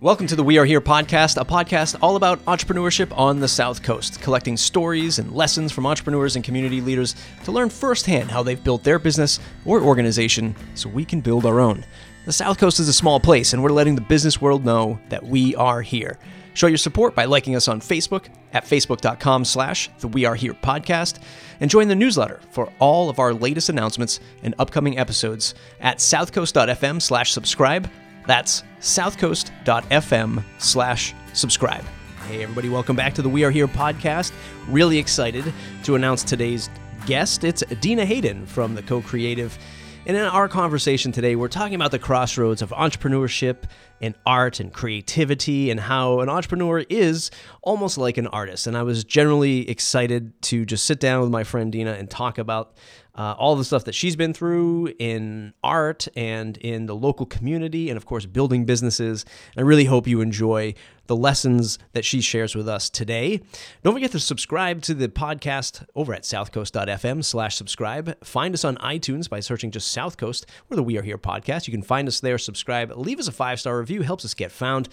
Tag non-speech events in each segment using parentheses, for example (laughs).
Welcome to the We Are Here podcast, a podcast all about entrepreneurship on the South Coast, collecting stories and lessons from entrepreneurs and community leaders to learn firsthand how they've built their business or organization so we can build our own. The South Coast is a small place, and we're letting the business world know that we are here. Show your support by liking us on Facebook at facebook.com slash the We Are Here podcast, and join the newsletter for all of our latest announcements and upcoming episodes at southcoast.fm slash subscribe that's southcoast.fm slash subscribe. Hey, everybody, welcome back to the We Are Here podcast. Really excited to announce today's guest. It's Dina Hayden from the Co Creative. And in our conversation today, we're talking about the crossroads of entrepreneurship and art and creativity and how an entrepreneur is almost like an artist. And I was generally excited to just sit down with my friend Dina and talk about uh, all the stuff that she's been through in art and in the local community, and of course, building businesses. And I really hope you enjoy the lessons that she shares with us today. Don't forget to subscribe to the podcast over at southcoast.fm slash subscribe. Find us on iTunes by searching just South Coast or the We Are Here podcast. You can find us there, subscribe, leave us a five star review, helps us get found.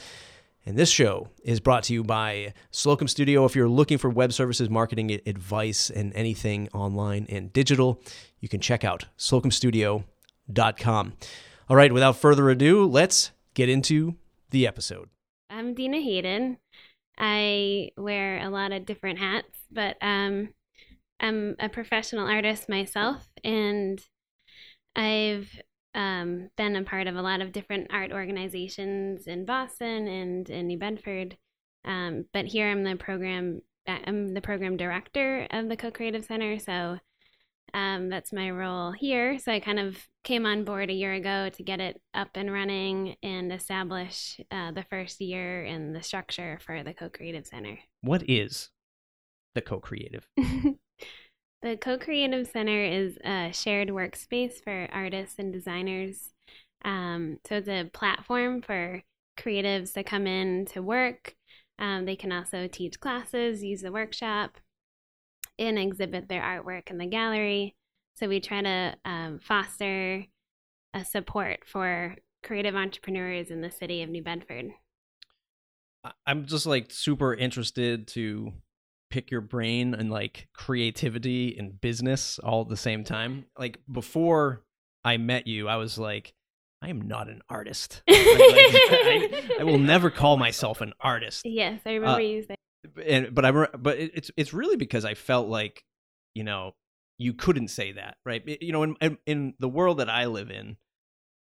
And this show is brought to you by Slocum Studio. If you're looking for web services, marketing advice, and anything online and digital, you can check out slocumstudio.com. All right, without further ado, let's get into the episode. I'm Dina Hayden. I wear a lot of different hats, but um, I'm a professional artist myself, and I've um, been a part of a lot of different art organizations in Boston and in New Bedford. Um, but here I'm the program I'm the program director of the Co-Creative Center, so um, that's my role here. So I kind of came on board a year ago to get it up and running and establish uh, the first year and the structure for the Co-Creative Center. What is the Co-Creative? (laughs) The Co Creative Center is a shared workspace for artists and designers. Um, so it's a platform for creatives to come in to work. Um, they can also teach classes, use the workshop, and exhibit their artwork in the gallery. So we try to um, foster a support for creative entrepreneurs in the city of New Bedford. I'm just like super interested to pick your brain and like creativity and business all at the same time. Like before I met you, I was like, I am not an artist. (laughs) like, (laughs) I, I, will never call myself an artist. Yes, I remember uh, you saying. And but I but it's it's really because I felt like you know you couldn't say that right. You know in in, in the world that I live in,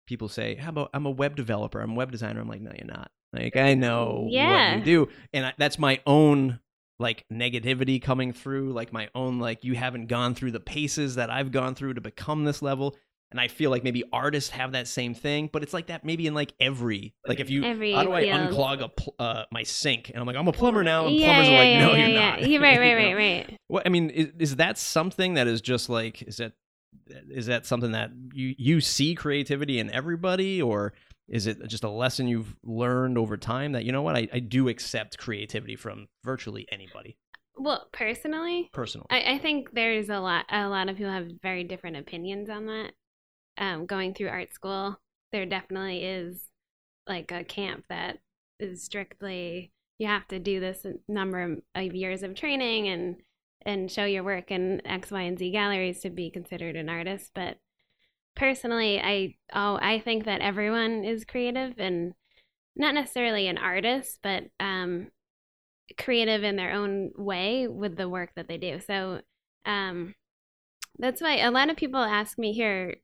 people say, "How about I'm a web developer? I'm a web designer." I'm like, no, you're not. Like I know yeah. what you do, and I, that's my own like negativity coming through, like my own like you haven't gone through the paces that I've gone through to become this level. And I feel like maybe artists have that same thing, but it's like that maybe in like every like if you every how do I field. unclog a pl- uh, my sink and I'm like I'm a plumber now and yeah, plumbers yeah, are like yeah, no yeah, you're yeah. not. (laughs) Right right right right. What I mean is, is that something that is just like is that is that something that you you see creativity in everybody or is it just a lesson you've learned over time that you know what I, I do accept creativity from virtually anybody? Well personally personally, I, I think there's a lot a lot of people have very different opinions on that. Um, going through art school there definitely is like a camp that is strictly you have to do this number of years of training and and show your work in x y and z galleries to be considered an artist but personally, I oh I think that everyone is creative and not necessarily an artist, but um, creative in their own way with the work that they do. So um, that's why a lot of people ask me here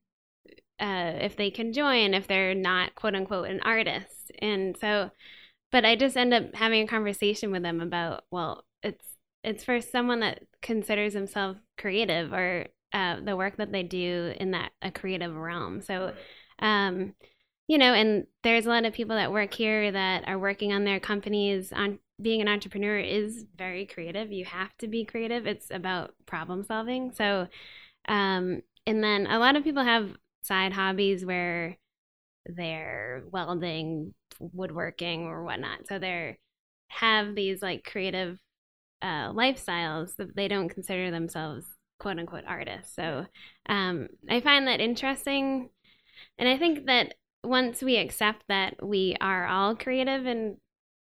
uh, if they can join if they're not quote unquote an artist, and so but I just end up having a conversation with them about well it's it's for someone that considers themselves creative or uh, the work that they do in that a creative realm. So, um, you know, and there's a lot of people that work here that are working on their companies. On being an entrepreneur is very creative. You have to be creative. It's about problem solving. So, um, and then a lot of people have side hobbies where they're welding, woodworking, or whatnot. So they're have these like creative uh, lifestyles that they don't consider themselves quote unquote artists. So um, I find that interesting. And I think that once we accept that we are all creative in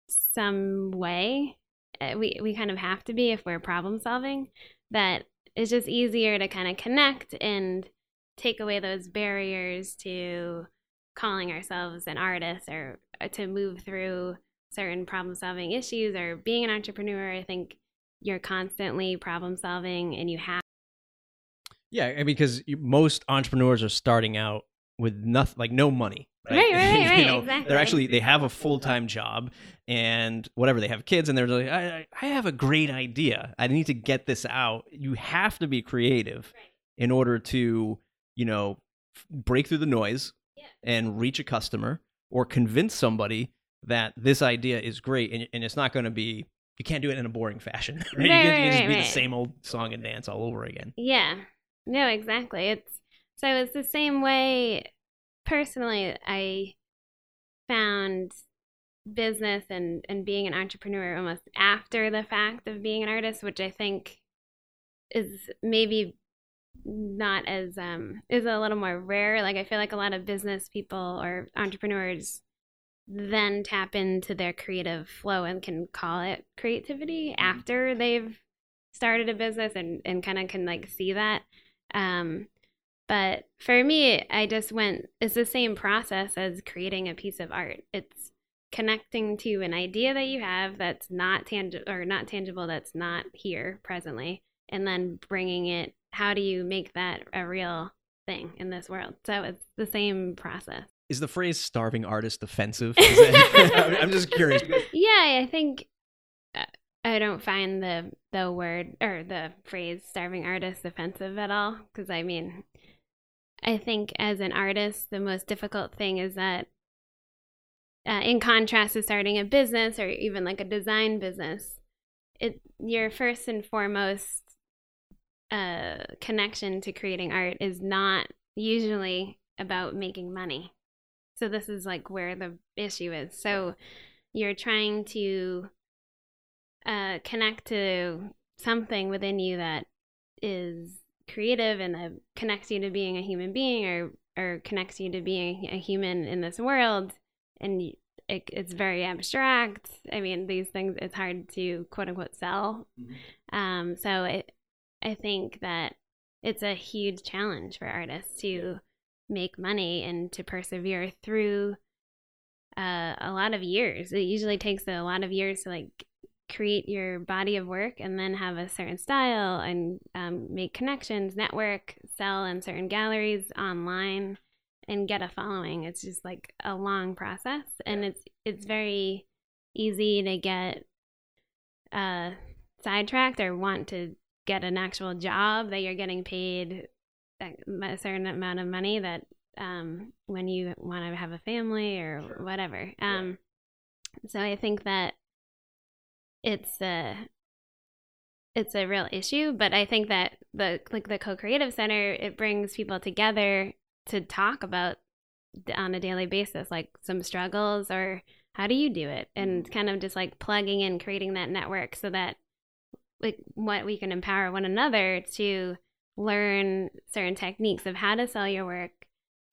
some way, uh, we we kind of have to be if we're problem solving. That it's just easier to kind of connect and take away those barriers to calling ourselves an artist or uh, to move through certain problem solving issues or being an entrepreneur. I think you're constantly problem solving and you have yeah because most entrepreneurs are starting out with nothing like no money right? Right right, (laughs) right you know, exactly. they're actually they have a full-time job and whatever they have kids and they're like I, I have a great idea. I need to get this out. You have to be creative in order to you know break through the noise Yeah. and reach a customer or convince somebody that this idea is great and, and it's not going to be you can't do it in a boring fashion (laughs) right, you Right, can't, you right, can't just right, be right. the same old song and dance all over again. Yeah. No, exactly. It's so it's the same way personally I found business and and being an entrepreneur almost after the fact of being an artist, which I think is maybe not as um is a little more rare. Like I feel like a lot of business people or entrepreneurs then tap into their creative flow and can call it creativity after they've started a business and, and kind of can like see that. Um, but for me, I just went, it's the same process as creating a piece of art. It's connecting to an idea that you have that's not tangible or not tangible, that's not here presently, and then bringing it. How do you make that a real thing in this world? So it's the same process. is the phrase starving artist offensive (laughs) that- (laughs) i'm just curious Yeah, I think I don't find the the word or the phrase starving artist offensive at all because I mean I think as an artist the most difficult thing is that uh, in contrast to starting a business or even like a design business it your first and foremost uh, connection to creating art is not usually about making money. So this is like where the issue is. So you're trying to uh, connect to something within you that is creative and that connects you to being a human being or or connects you to being a human in this world. And it, it's very abstract. I mean these things it's hard to quote unquote sell. Um so it, i think that it's a huge challenge for artists to make money and to persevere through uh, a lot of years. It usually takes a lot of years to like create your body of work and then have a certain style and um, make connections, network, sell in certain galleries online, and get a following. It's just like a long process, and it's it's very easy to get uh, sidetracked or want to get an actual job that you're getting paid a certain amount of money that um, when you want to have a family or whatever. Um, So I think that it's a it's a real issue, but I think that the like the co-creative center it brings people together to talk about on a daily basis like some struggles or how do you do it? And it's kind of just like plugging in creating that network so that like what we can empower one another to learn certain techniques of how to sell your work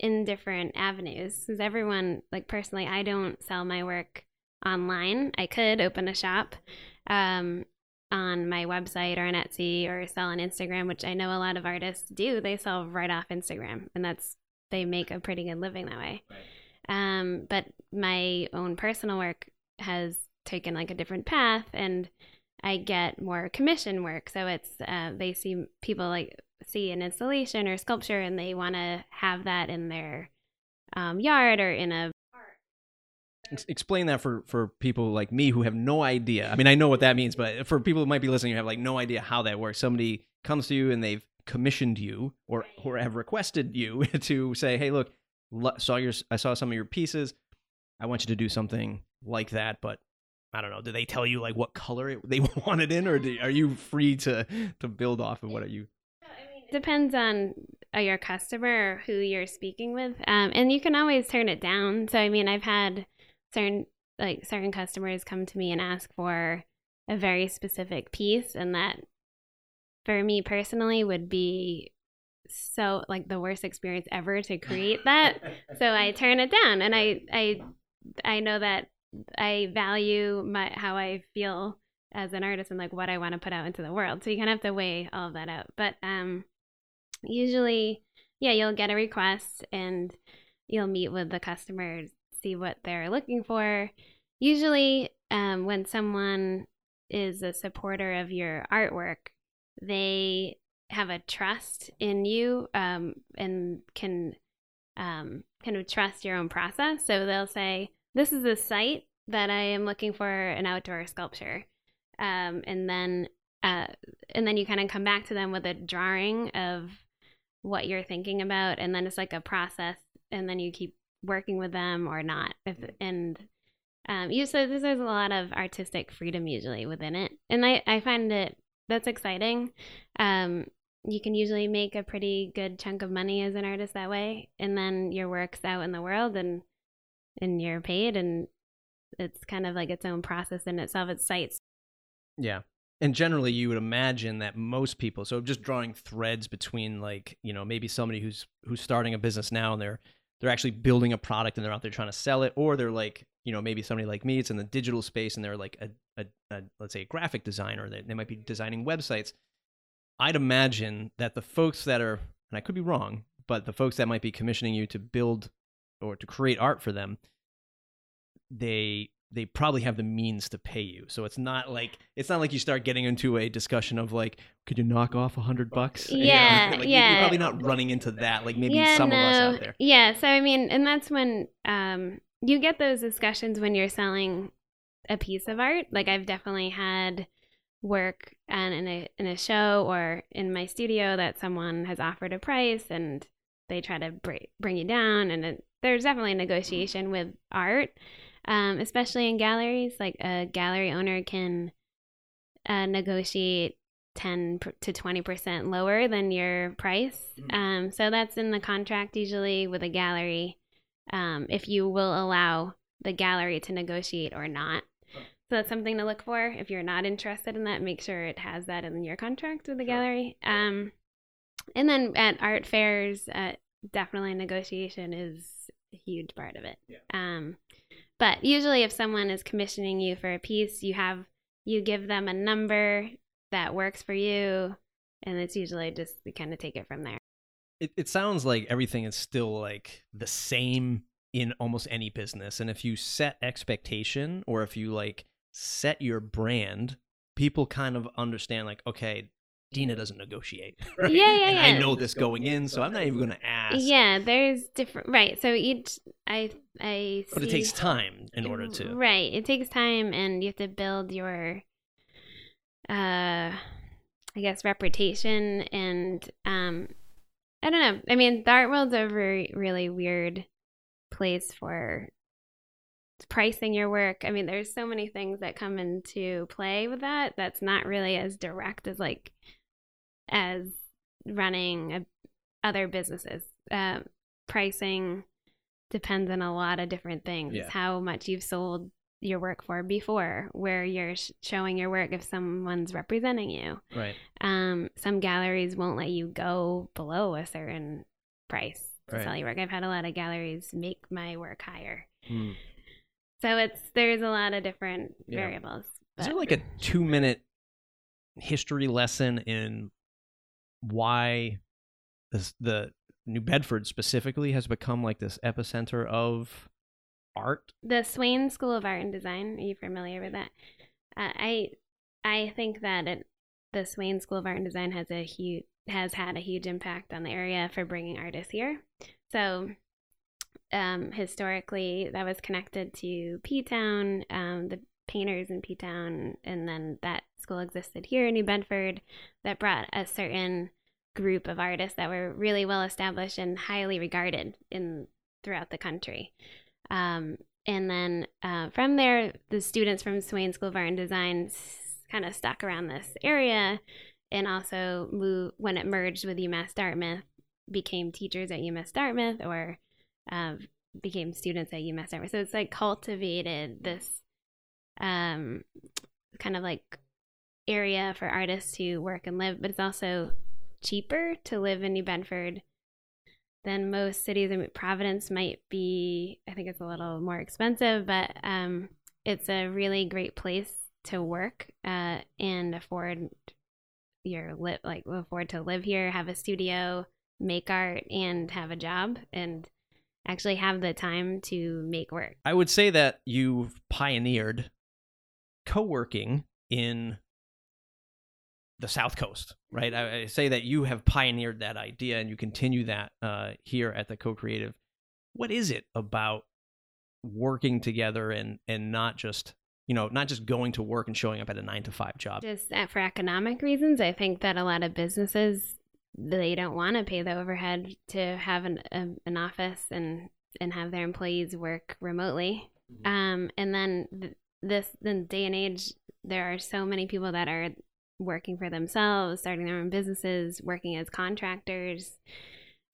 in different avenues. Because everyone like personally i don't sell my work online i could open a shop um, on my website or on etsy or sell on instagram which i know a lot of artists do. They sell right off instagram and that's they make a pretty good living that way. Um, but my own personal work has taken like a different path and I get more commission work. So it's uh, they see people like see an installation or sculpture and they want to have that in their um, yard or in a Ex- Explain that for for people like me who have no idea. I mean, I know what that means, but for people who might be listening who have like no idea how that works, somebody comes to you and they've commissioned you or or have requested you (laughs) to say, "Hey, look, saw your I saw some of your pieces. I want you to do something like that." But I don't know. Do they tell you like what color it, they (laughs) want it in, or do, are you free to to build off of what are you? depends on uh, your customer or who you're speaking with um, and you can always turn it down so i mean i've had certain like certain customers come to me and ask for a very specific piece and that for me personally would be so like the worst experience ever to create that. (laughs) so I turn it down and I I I know that I value my how I feel as an artist and like what I want to put out into the world. So you kind of have to weigh all of that out. But um usually yeah, you'll get a request and you'll meet with the customer, see what they're looking for. Usually um when someone is a supporter of your artwork, they have a trust in you um, and can um, kind of trust your own process. So they'll say, "This is a site that I am looking for an outdoor sculpture," um, and then uh, and then you kind of come back to them with a drawing of what you're thinking about, and then it's like a process, and then you keep working with them or not. If and um, you so there's, there's a lot of artistic freedom usually within it, and I I find it that's exciting. Um, you can usually make a pretty good chunk of money as an artist that way, and then your work's out in the world, and and you're paid, and it's kind of like its own process in itself. It's sites. Yeah. And generally, you would imagine that most people. So, just drawing threads between, like, you know, maybe somebody who's who's starting a business now and they're they're actually building a product and they're out there trying to sell it, or they're like, you know, maybe somebody like me, it's in the digital space and they're like a, a, a let's say a graphic designer, they, they might be designing websites. I'd imagine that the folks that are, and I could be wrong, but the folks that might be commissioning you to build or to create art for them, they they probably have the means to pay you. So it's not like it's not like you start getting into a discussion of like, could you knock off a hundred bucks? Yeah, (laughs) like yeah. You're probably not running into that. Like maybe yeah, some no. of us out there. Yeah. So I mean, and that's when um, you get those discussions when you're selling a piece of art. Like I've definitely had work and in a in a show or in my studio that someone has offered a price and they try to br- bring you down and it, there's definitely a negotiation with art um, especially in galleries like a gallery owner can uh, negotiate 10 to 20% lower than your price um, so that's in the contract usually with a gallery um, if you will allow the gallery to negotiate or not so that's something to look for. If you're not interested in that, make sure it has that in your contract with the Sure. gallery. Um, and then at art fairs, uh, definitely negotiation is a huge part of it. Yeah. Um, but usually, if someone is commissioning you for a piece, you have you give them a number that works for you, and it's usually just we kind of take it from there. It it sounds like everything is still like the same in almost any business. And if you set expectation or if you like set your brand, people kind of understand like, okay, Dina doesn't negotiate. (laughs) right? Yeah, yeah, and I know this going in, so I'm not even going to ask. Yeah, there's different right. So each I I But it takes time in order to. Right. It takes time and you have to build your uh I guess reputation and um I don't know. I mean, the art world's a very really weird place for pricing your work. I mean, there's so many things that come into play with that that's not really as direct as like as running a, other businesses. Um pricing depends on a lot of different things. Yeah. How much you've sold your work for before, where you're sh- showing your work if someone's representing you. Right. Um, some galleries won't let you go below a certain price to Right. sell your work. I've had a lot of galleries make my work higher. Hmm. So it's there's a lot of different Yeah. variables. Is there like a two minute history lesson in why this, the New Bedford specifically has become like this epicenter of art? the Swain School of Art and Design. Are you familiar with that? Uh, I I think that it, the Swain School of Art and Design has a huge has had a huge impact on the area for bringing artists here. So um, historically, that was connected to P Town, um, the painters in P Town, and then that school existed here in New Bedford that brought a certain group of artists that were really well established and highly regarded in throughout the country. Um, and then uh, from there, the students from Swain School of Art and Design kind of stuck around this area and also moved when it merged with UMass Dartmouth, became teachers at UMass Dartmouth or um, became students at UMass Dartmouth. So it's like cultivated this um, kind of like area for artists to work and live, but it's also cheaper to live in New Bedford than most cities. I mean, Providence might be, I think it's a little more expensive, but um, it's a really great place to work uh, and afford your lit like afford to live here, have a studio, make art, and have a job, and actually have the time to make work. I would say that you've pioneered co-working in the South Coast, right? I, I, say that you have pioneered that idea and you continue that uh, here at the Co-Creative. What is it about working together and and not just you know not just going to work and showing up at a nine to five job? Just for economic reasons, I think that a lot of businesses they don't want to pay the overhead to have an a, an office and and have their employees work remotely. Mm-hmm. Um, and then th- this the day and age, there are so many people that are working for themselves, starting their own businesses, working as contractors.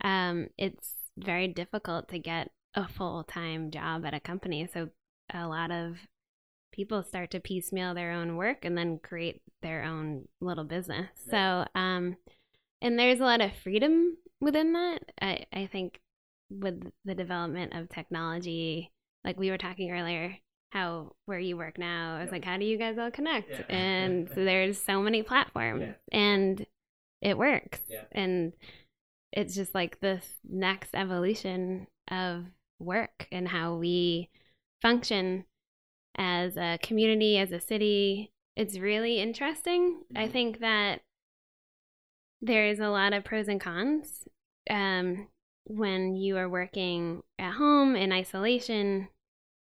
Um, it's very difficult to get a full time job at a company. So a lot of people start to piecemeal their own work and then create their own little business. So, um, and there's a lot of freedom within that. I, I think with the development of technology, like we were talking earlier, how where you work now. I was like, how do you guys all connect? Yeah. And (laughs) there's so many platforms, yeah. and it works. Yeah. And it's just like this next evolution of work and how we function as a community, as a city. It's really interesting. Mm-hmm. I think that there's a lot of pros and cons. Um, when you are working at home in isolation,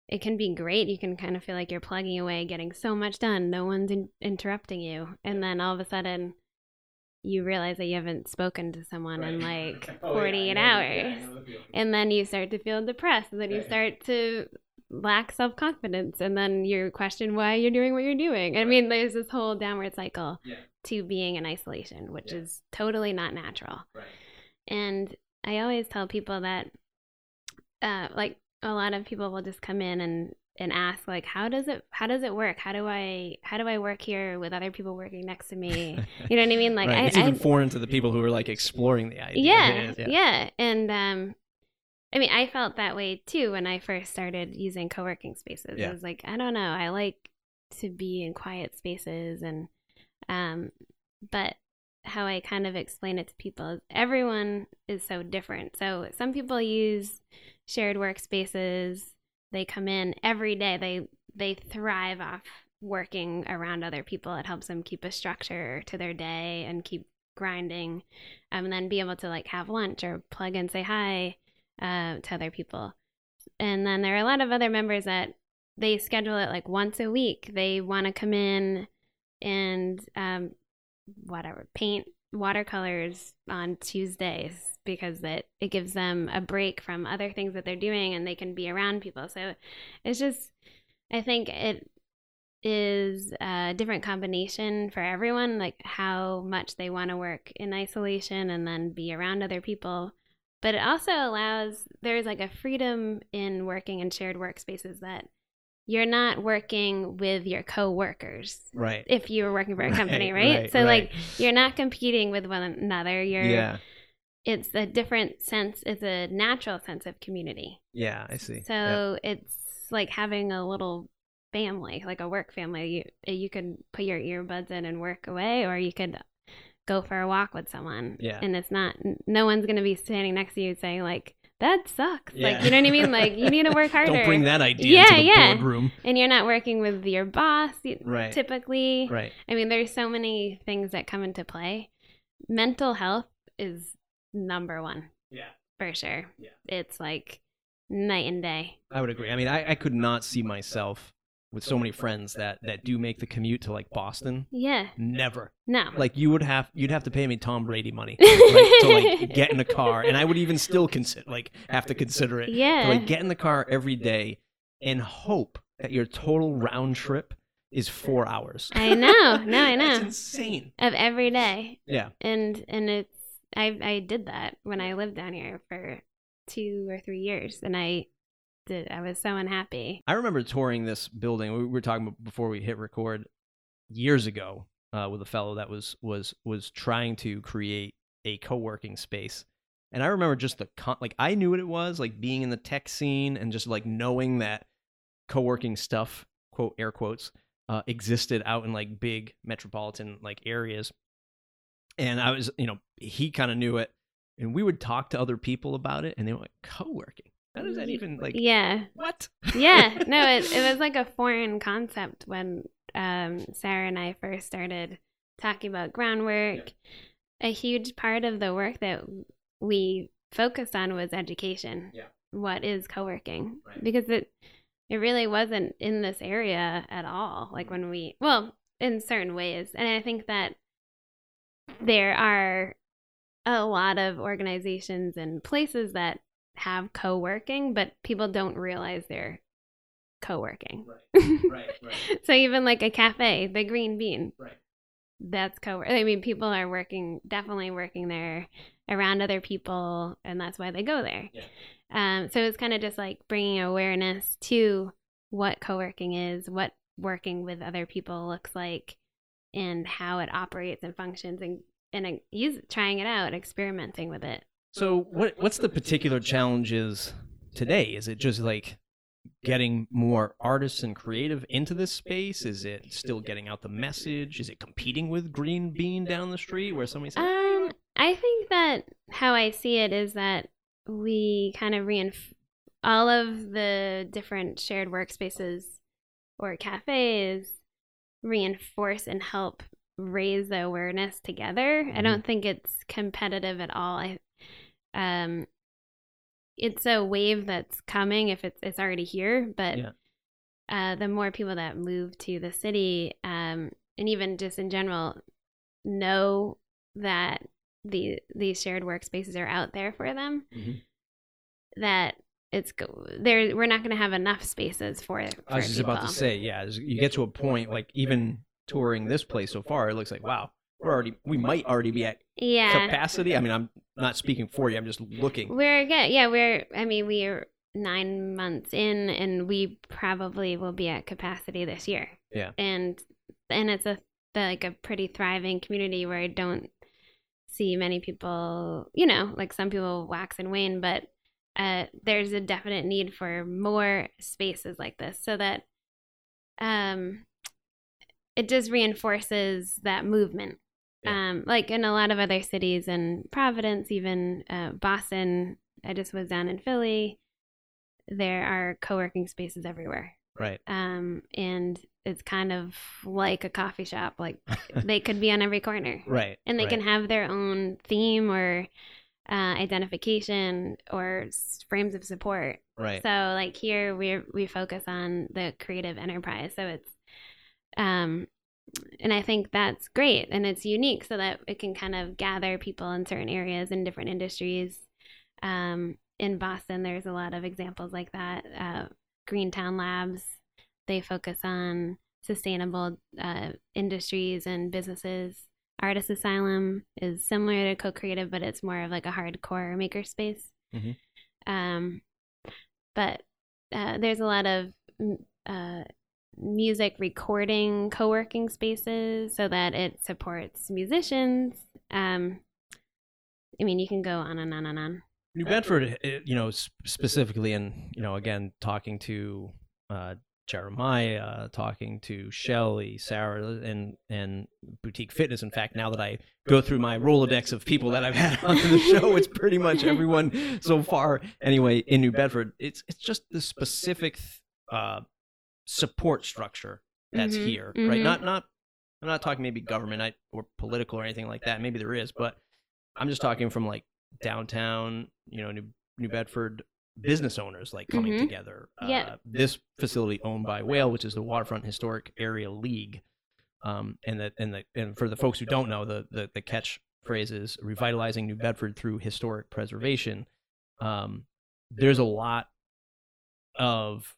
it can be great. You can kind of feel like you're plugging away, getting so much done. No one's in- interrupting you. And then all of a sudden, you realize that you haven't spoken to someone right. in like (laughs) oh, 48 yeah, hours. Yeah, and then you start to feel depressed. And then right. you start to lack self confidence. And then you question why you're doing what you're doing. I mean, there's this whole downward cycle yeah. to being in isolation, which is totally not natural. And I always tell people that, uh, like, a lot of people will just come in and and ask like how does it how does it work? How do i how do i work here with other people working next to me? (laughs) You know what i mean? Like right. I, it's even I, foreign to the people who are like exploring the idea. Yeah, yeah. yeah. And um i mean i felt that way too when i first started using co-working spaces. Yeah. i was like i don't know i like to be in quiet spaces and um but how i kind of explain it to people is everyone is so different. So some people use shared workspaces. They come in every day. They they thrive off working around other people. It helps them keep a structure to their day and keep grinding, um, and then be able to like have lunch or plug and say hi uh, to other people. And then there are a lot of other members that they schedule it like once a week. They want to come in and um, whatever paint watercolors on Tuesdays because it it gives them a break from other things that they're doing and they can be around people. So it's just I think it is a different combination for everyone, like how much they want to work in isolation and then be around other people. But it also allows there's like a freedom in working in shared workspaces that you're not working with your coworkers. Right. If you were working for a company, (laughs) right? right so right. like you're not competing with one another. You're yeah it's a different sense it's a natural sense of community. Yeah i see. So yeah. it's like having a little family like a work family. You eh, you could put your earbuds in and work away or you could go for a walk with someone. Yeah. And it's not no one's going to be standing next to you saying like that sucks. Yeah. like you know what i mean? Like you need to work (laughs) harder. don't bring that idea yeah yeah. boardroom. and you're not working with your boss right. typically. Right. I mean there's so many things that come into play. Mental health is number one. Yeah. For sure. Yeah. It's like night and day. I would agree. I mean, I, I could not see myself with so many friends that that do make the commute to like Boston. Yeah. Never. No. Like you would have you'd have to pay me Tom Brady money (laughs) like, to like get in a car, and I would even still consider like have to consider it. Yeah. To like get in the car every day and hope that your total round trip is four hours. I know. No, I (laughs) know. That's insane. Of every day. Yeah. And and it's I I did that when I lived down here for two or three years, and I did. I was so unhappy. I remember touring this building. We were talking about before we hit record years ago uh, with a fellow that was was was trying to create a co-working space. And I remember just the con- like I knew what it was, like being in the tech scene and just like knowing that co-working stuff, quote air quotes, uh, existed out in like big metropolitan like areas. And I was, you know, he kind of knew it, and we would talk to other people about it, and they were like, "Co-working? How does that even like? yeah What? yeah no it, it (laughs) was like a foreign concept when um, sarah and i first started talking about groundwork a huge part of the work that we focused on was education Yeah. what is co-working Right. because it it really wasn't in this area at all like when we well in certain ways and i think that there are a lot of organizations and places that have co-working but people don't realize they're co-working (laughs) right, right. so even like a cafe the green bean Right. that's co i mean people are working definitely working there around other people and that's why they go there Yeah. um, so it's kind of just like bringing awareness to what co-working is what working with other people looks like and how it operates and functions and and uh, use trying it out experimenting with it So what what's the particular challenges today? Is it just like getting more artists and creative into this space? Is it still getting out the message? Is it competing with Green Bean down the street where somebody says, Um, I think that how I see it is that we kind of reinf all of the different shared workspaces or cafes reinforce and help raise the awareness together. I Mhm. don't think it's competitive at all. I um it's a wave that's coming if it's it's already here, but Yeah. uh the more people that move to the city um and even just in general know that the these shared workspaces are out there for them Mhm. that it's there we're not going to have enough spaces for, it I was just about to say, yeah, you get to a point like even touring this place so far, it looks like wow, we're already we might already be at yeah capacity. I mean, I'm not speaking for you. I'm just looking. we're good yeah we're i mean we're nine months in and we probably will be at capacity this year Yeah. and and it's a like a pretty thriving community where i don't see many people you know like some people wax and wane but uh there's a definite need for more spaces like this so that um it just reinforces that movement Yeah. um like in a lot of other cities and providence even uh, boston i just was down in philly there are co-working spaces everywhere Right. um and it's kind of like a coffee shop like (laughs) they could be on every corner Right. and they right. can have their own theme or uh, identification or frames of support right. so like here we we focus on the creative enterprise. So it's um and I think that's great and it's unique so that it can kind of gather people in certain areas in different industries. Um in Boston there's a lot of examples like that. Uh Greentown Labs, they focus on sustainable uh, industries and businesses. Artisan's Asylum is similar to co-creative, but it's more of like a hardcore makerspace. Mhm. Um, but uh, there's a lot of uh, music recording co-working spaces so that it supports musicians. Um, I mean, you can go on and on and on. New Bedford, uh, you know, specifically, and you know, again, talking to uh, Jeremiah, talking to Shelly, Sarah, and and Boutique Fitness. In fact, now that I go through my Rolodex of people that I've had (laughs) on the show, it's pretty much everyone so far. Anyway, in New Bedford, it's it's just the specific uh, support structure that's Mhm, here, right? mhm. Not not. I'm not talking maybe government or political or anything like that. Maybe there is, but I'm just talking from like downtown, you know, New New Bedford business owners like coming Mhm. together. Yeah. Uh, this facility owned by Whale, which is the Waterfront Historic Area League. Um, and the and the and for the folks who don't know, the the, the catch phrase is revitalizing New Bedford through historic preservation. Um, there's a lot of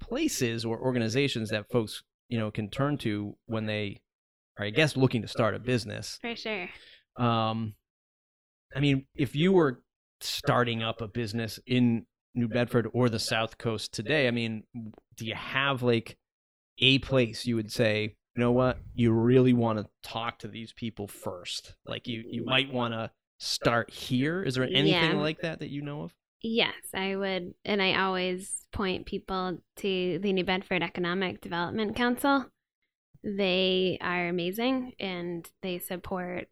places or organizations that folks you know can turn to when they are, I guess, looking to start a business. For sure. Um, I mean, if you were starting up a business in New Bedford or the South Coast today, I mean, do you have like a place you would say, you know what, you really want to talk to these people first? Like you, you might want to start here? Is there anything Yeah. like that that you know of? Yes, I would. And I always point people to the New Bedford Economic Development Council. They are amazing and they support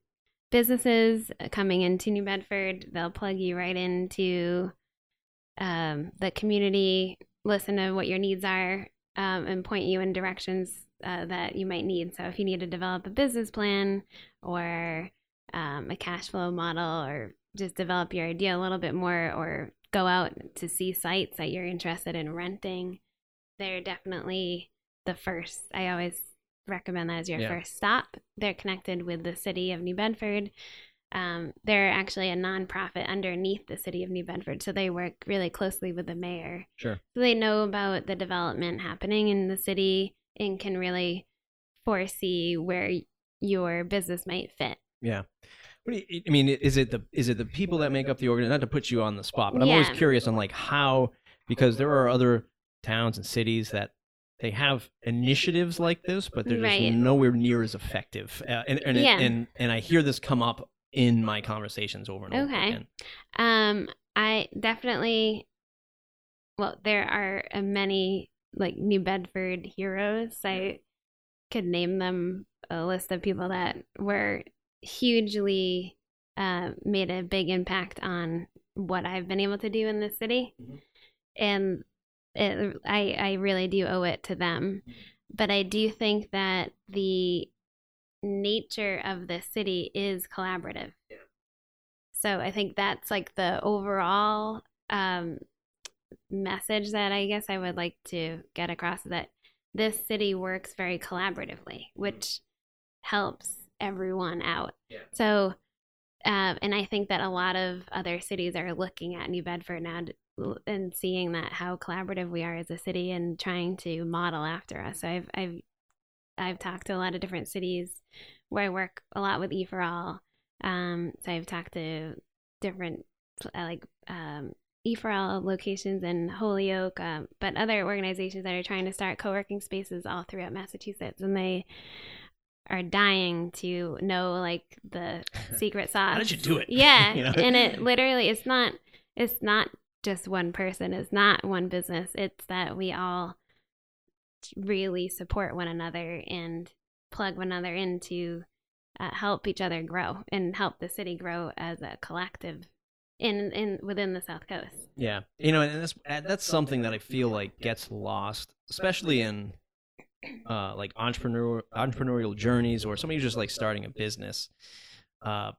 businesses coming into New Bedford. They'll plug you right into um, the community, listen to what your needs are, um, and point you in directions uh, that you might need. So if you need to develop a business plan or um, a cash flow model or just develop your idea a little bit more or go out to see sites that you're interested in renting, they're definitely the first. I always recommend that as your Yeah. first stop. They're connected with the city of New Bedford. Um, they're actually a nonprofit underneath the city of New Bedford, so they work really closely with the mayor. Sure. So they know about the development happening in the city and can really foresee where your business might fit. Yeah. What do you, I mean, is it the is it the people that make up the organ? Not to put you on the spot, but I'm always curious on like how because there are other towns and cities that they have initiatives like this, but they're just Right. nowhere near as effective. Uh, and and, Yeah. and and I hear this come up in my conversations over and over Okay. again. Um, I definitely. Well, there are uh, many like New Bedford heroes. I could name them a list of people that were hugely uh, made a big impact on what I've been able to do in this city, Mhm. and it, I I really do owe it to them. But I do think that the nature of the city is collaborative. So I think that's like the overall um, message that I guess I would like to get across that this city works very collaboratively, which helps everyone out. Yeah. So, um, and I think that a lot of other cities are looking at New Bedford now and seeing that how collaborative we are as a city and trying to model after us. So I've I've I've talked to a lot of different cities where I work a lot with E for All. Um, so I've talked to different uh, like um, E for All locations in Holyoke, um, but other organizations that are trying to start co-working spaces all throughout Massachusetts, and they are dying to know like the (laughs) secret sauce. How did you do it? Yeah, (laughs) You know? and it literally it's not it's not just one person, it's not one business. It's that we all really support one another and plug one another in to uh, help each other grow and help the city grow as a collective in in within the South Coast. Yeah, you know, and that's uh, that's something that I feel like gets lost, especially in uh, like entrepreneur entrepreneurial journeys or somebody who's just like starting a business. Uh,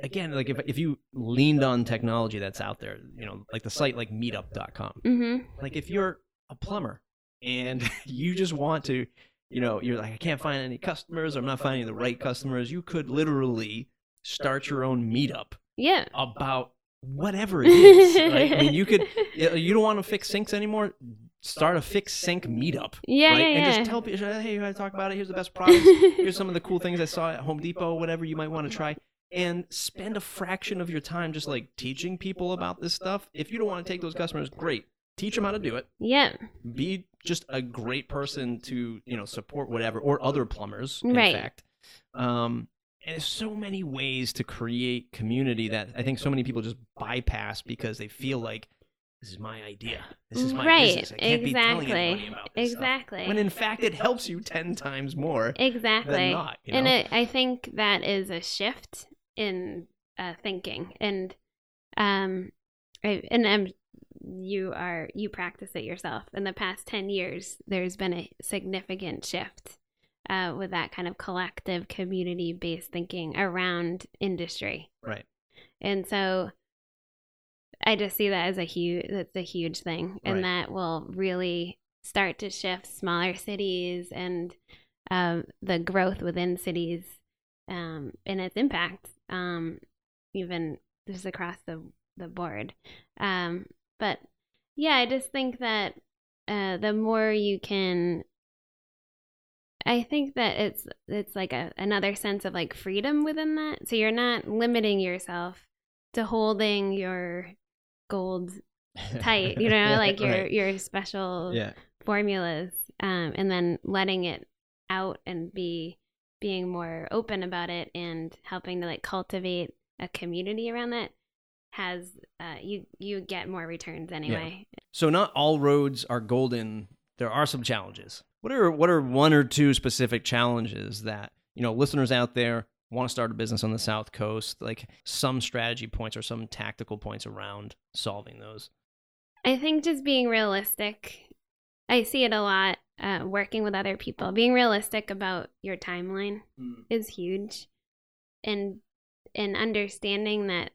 again, like if if you leaned on technology that's out there, you know, like the site like Meetup.com, Mm-hmm. like if you're a plumber and (laughs) you just want to, you know, you're like I can't find any customers, or I'm not finding the right customers, you could literally start your own meetup Yeah. about whatever it is. right? I mean, you could (laughs) you don't want to fix sinks anymore. Start a fix sink meetup. Yeah, right? yeah, And just tell people, hey, you want to talk about it? Here's the best products. (laughs) Here's some of the cool things I saw at Home Depot, whatever you might want to try. And spend a fraction of your time just like teaching people about this stuff. If you don't want to take those customers, great. Teach them how to do it. yeah. Be just a great person to, you know, support whatever or other plumbers, in Right. fact. Um, and there's so many ways to create community that I think so many people just bypass because they feel like this is my idea. This is my right. business. I can't be telling exactly. anybody about this stuff." exactly. When in fact it helps you ten times more exactly. than not. You know? And it, I think that is a shift in uh, thinking, and um, I, and um, you are you practice it yourself. In the past ten years, there's been a significant shift uh, with that kind of collective, community-based thinking around industry, right. and so. I just see that as a huge that's a huge thing, and Right. that will really start to shift smaller cities and um, the growth within cities um, and its impact, um, even just across the the board. Um, but yeah, I just think that uh, the more you can, I think that it's it's like a another sense of like freedom within that. So you're not limiting yourself to holding your gold tight, you know, (laughs) like your Right. your special yeah. formulas um, and then letting it out and be being more open about it and helping to like cultivate a community around that has uh, you you get more returns anyway. So not all roads are golden. There are some challenges. What are what are one or two specific challenges that you know listeners out there want to start a business on the South Coast? Like some strategy points or some tactical points around solving those. I think just being realistic. I see it a lot uh, working with other people. Being realistic about your timeline Mm. is huge, and and understanding that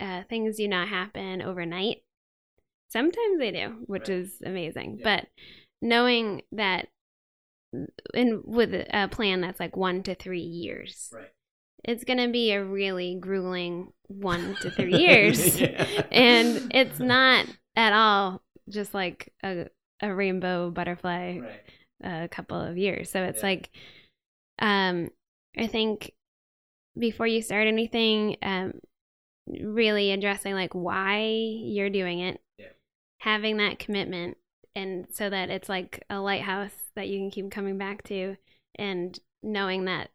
uh, things do not happen overnight. Sometimes they do, which Right. is amazing. Yeah. But knowing that, and with a plan that's like one to three years, Right. it's going to be a really grueling one to three (laughs) years. Yeah. and it's not at all just like a, a rainbow butterfly Right. a couple of years. So it's Yeah. like, um, I think before you start anything, um, really addressing like why you're doing it, Yeah. having that commitment, and so that it's like a lighthouse that you can keep coming back to, and knowing that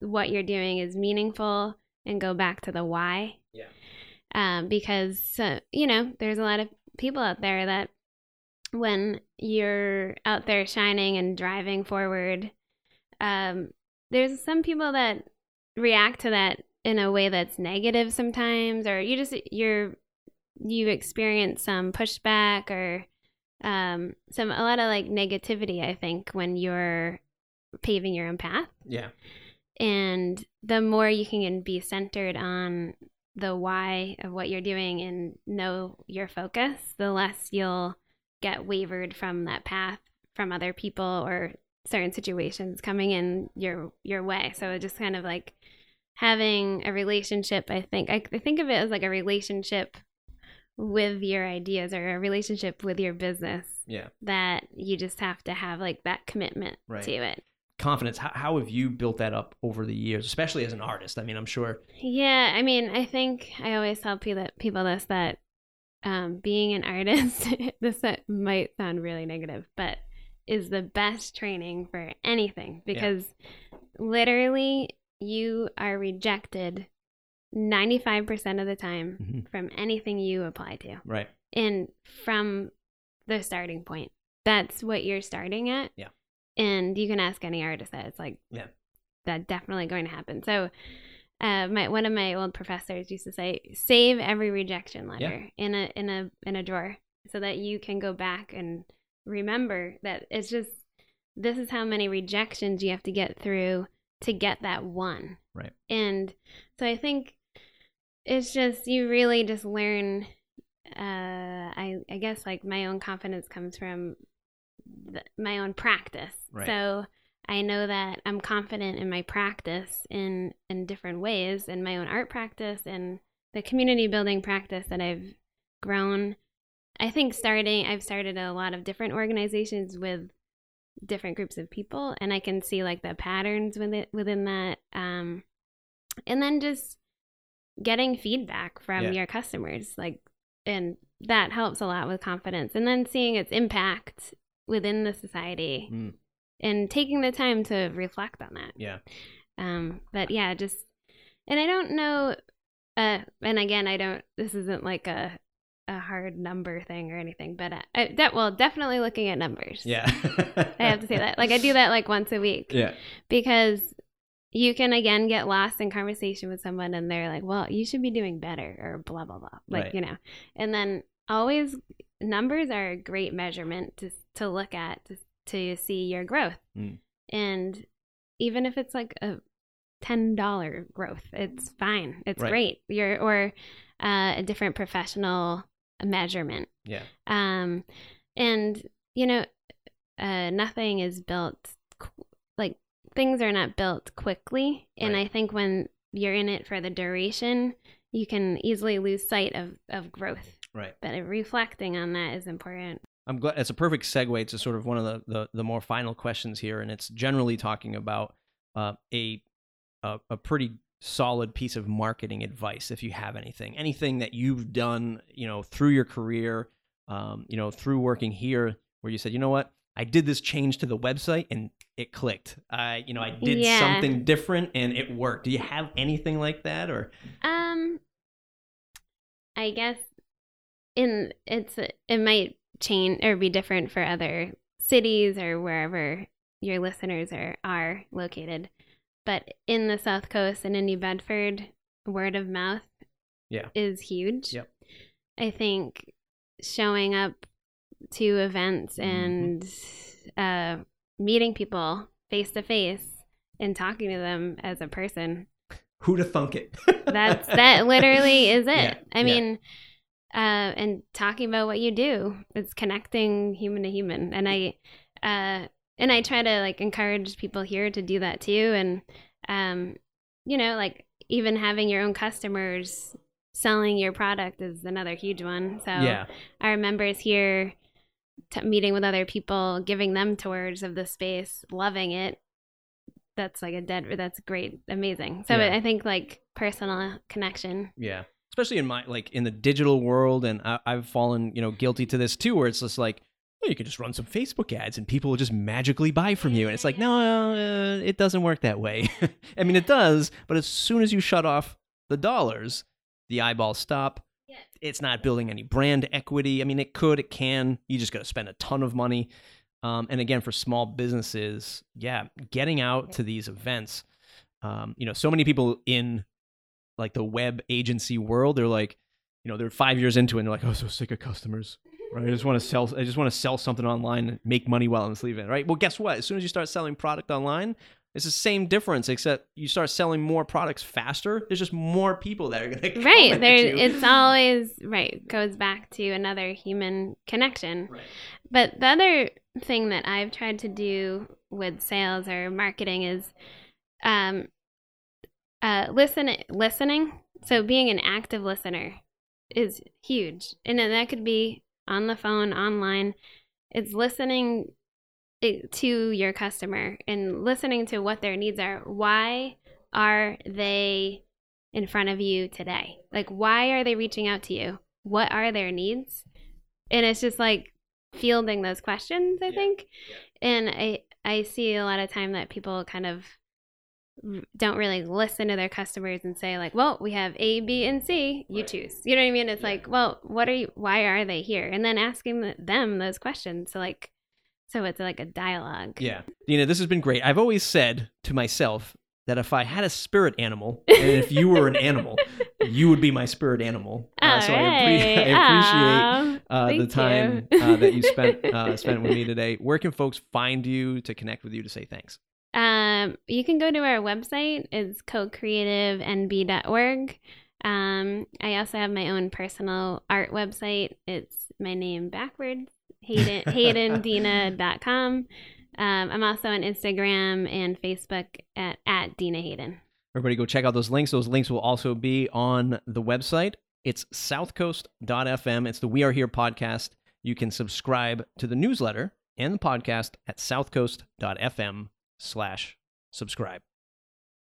what you're doing is meaningful, and go back to the why. Yeah. Um, because uh, you know, there's a lot of people out there that when you're out there shining and driving forward, um, there's some people that react to that in a way that's negative sometimes, or you just you're you experience some pushback or um, some a lot of like negativity. I think when you're paving your own path, Yeah. and the more you can be centered on the why of what you're doing and know your focus, the less you'll get wavered from that path from other people or certain situations coming in your your way. So just kind of like having a relationship, I think I, I think of it as like a relationship with your ideas or a relationship with your business Yeah. that you just have to have like that commitment Right. to it. Confidence. How, how have you built that up over the years, especially as an artist? I mean, I'm sure. Yeah, I mean, I think I always tell people people this that um, being an artist, (laughs) this might sound really negative, but is the best training for anything because literally you are rejected 95% of the time Mhm. from anything you apply to. Right. And from the starting point, that's what you're starting at. Yeah. And you can ask any artist that. It's like, Yeah. that's definitely going to happen. So, uh, my one of my old professors used to say, save every rejection letter in a in a in a drawer so that you can go back and remember that it's just this is how many rejections you have to get through to get that one. Right. And so I think it's just you really just learn uh i i guess like my own confidence comes from th- my own practice Right. so i know that i'm confident in my practice in in different ways in my own art practice and the community building practice that i've grown i think starting i've started a lot of different organizations with different groups of people and i can see like the patterns within within that um and then just getting feedback from Yeah. your customers like and that helps a lot with confidence and then seeing its impact within the society Mm. And taking the time to reflect on that Yeah. um but yeah just and i don't know uh and again i don't this isn't like a a hard number thing or anything but uh, I, that well definitely looking at numbers Yeah. (laughs) i have to say that like i do that like once a week Yeah. because you can again get lost in conversation with someone and they're like well you should be doing better or blah blah blah like Right. you know and then always numbers are a great measurement to to look at to, to see your growth Mm. and even if it's like a ten dollar growth it's fine it's Right. great you're or uh, a different professional measurement Yeah. um and you know uh nothing is built qu- like things are not built quickly and Right. i think when you're in it for the duration you can easily lose sight of of growth Right. but reflecting on that is important I'm glad it's a perfect segue to sort of one of the, the, the more final questions here, and it's generally talking about uh, a, a a pretty solid piece of marketing advice, if you have anything, anything that you've done, you know, through your career, um, you know, through working here, where you said, you know what, I did this change to the website and it clicked. I, you know, I did Yeah. something different and it worked. Do you have anything like that or? Um, I guess in it's it might change or be different for other cities or wherever your listeners are are located. But in the South Coast and in New Bedford, word of mouth Yeah. is huge. Yep. I think showing up to events Mhm. and uh, meeting people face to face and talking to them as a person Who to thunk it? that's (laughs) that literally is it. Yeah, I yeah. mean, uh, and talking about what you do, it's connecting human to human, and I, uh, and I try to like encourage people here to do that too, and um, you know, like even having your own customers selling your product is another huge one. So Yeah. our members here t- meeting with other people giving them tours of the space loving it that's like a dead that's great amazing so Yeah. i think like personal connection Yeah. Especially in my like in the digital world, and I, I've fallen you know guilty to this too, where it's just like. Oh, you can just run some Facebook ads and people will just magically buy from you. And it's like, no, uh, it doesn't work that way. (laughs) I mean, it does, but as soon as you shut off the dollars, the eyeballs stop. It's not building any brand equity. I mean, it could, it can. You just got to spend a ton of money. Um, and again, for small businesses, yeah, getting out to these events. Um, you know, so many people in like the web agency world, they're like, you know, they're five years into it and they're like, oh, so sick of customers. Right. I just want to sell I just want to sell something online and make money while I'm sleeping. Right. Well, guess what? As soon as you start selling product online, it's the same difference, except you start selling more products faster. There's just more people that are gonna (laughs) come right there it's always right goes back to another human connection Right. but the other thing that i've tried to do with sales or marketing is um uh listen listening. So being an active listener is huge. And then that could be on the phone online. It's listening to your customer and listening to what their needs are. Why are they in front of you today? Like why are they reaching out to you? What are their needs? And it's just like fielding those questions i Yeah, think. And i i see a lot of time that people kind of don't really listen to their customers and say like well we have a b and c you Right. choose you know what i mean it's Yeah. like well what are you why are they here and then asking them those questions so like so it's like a dialogue Yeah. you know this has been great. I've always said to myself that if I had a spirit animal, and if you were an animal, (laughs) you would be my spirit animal. Uh, so I, appre- I appreciate uh, the time uh, that you spent (laughs) uh, spent with me today. Where can folks find you to connect with you to say thanks? Um, you can go to our website. It's co-creativenb.org. Um, I also have my own personal art website. It's my name backwards, Haden, (laughs) hadendena.com. Um, I'm also on Instagram and Facebook at, at Dena Haden. Everybody go check out those links. Those links will also be on the website. It's southcoast.fm. It's the We Are Here podcast. You can subscribe to the newsletter and the podcast at southcoast.fm slash subscribe.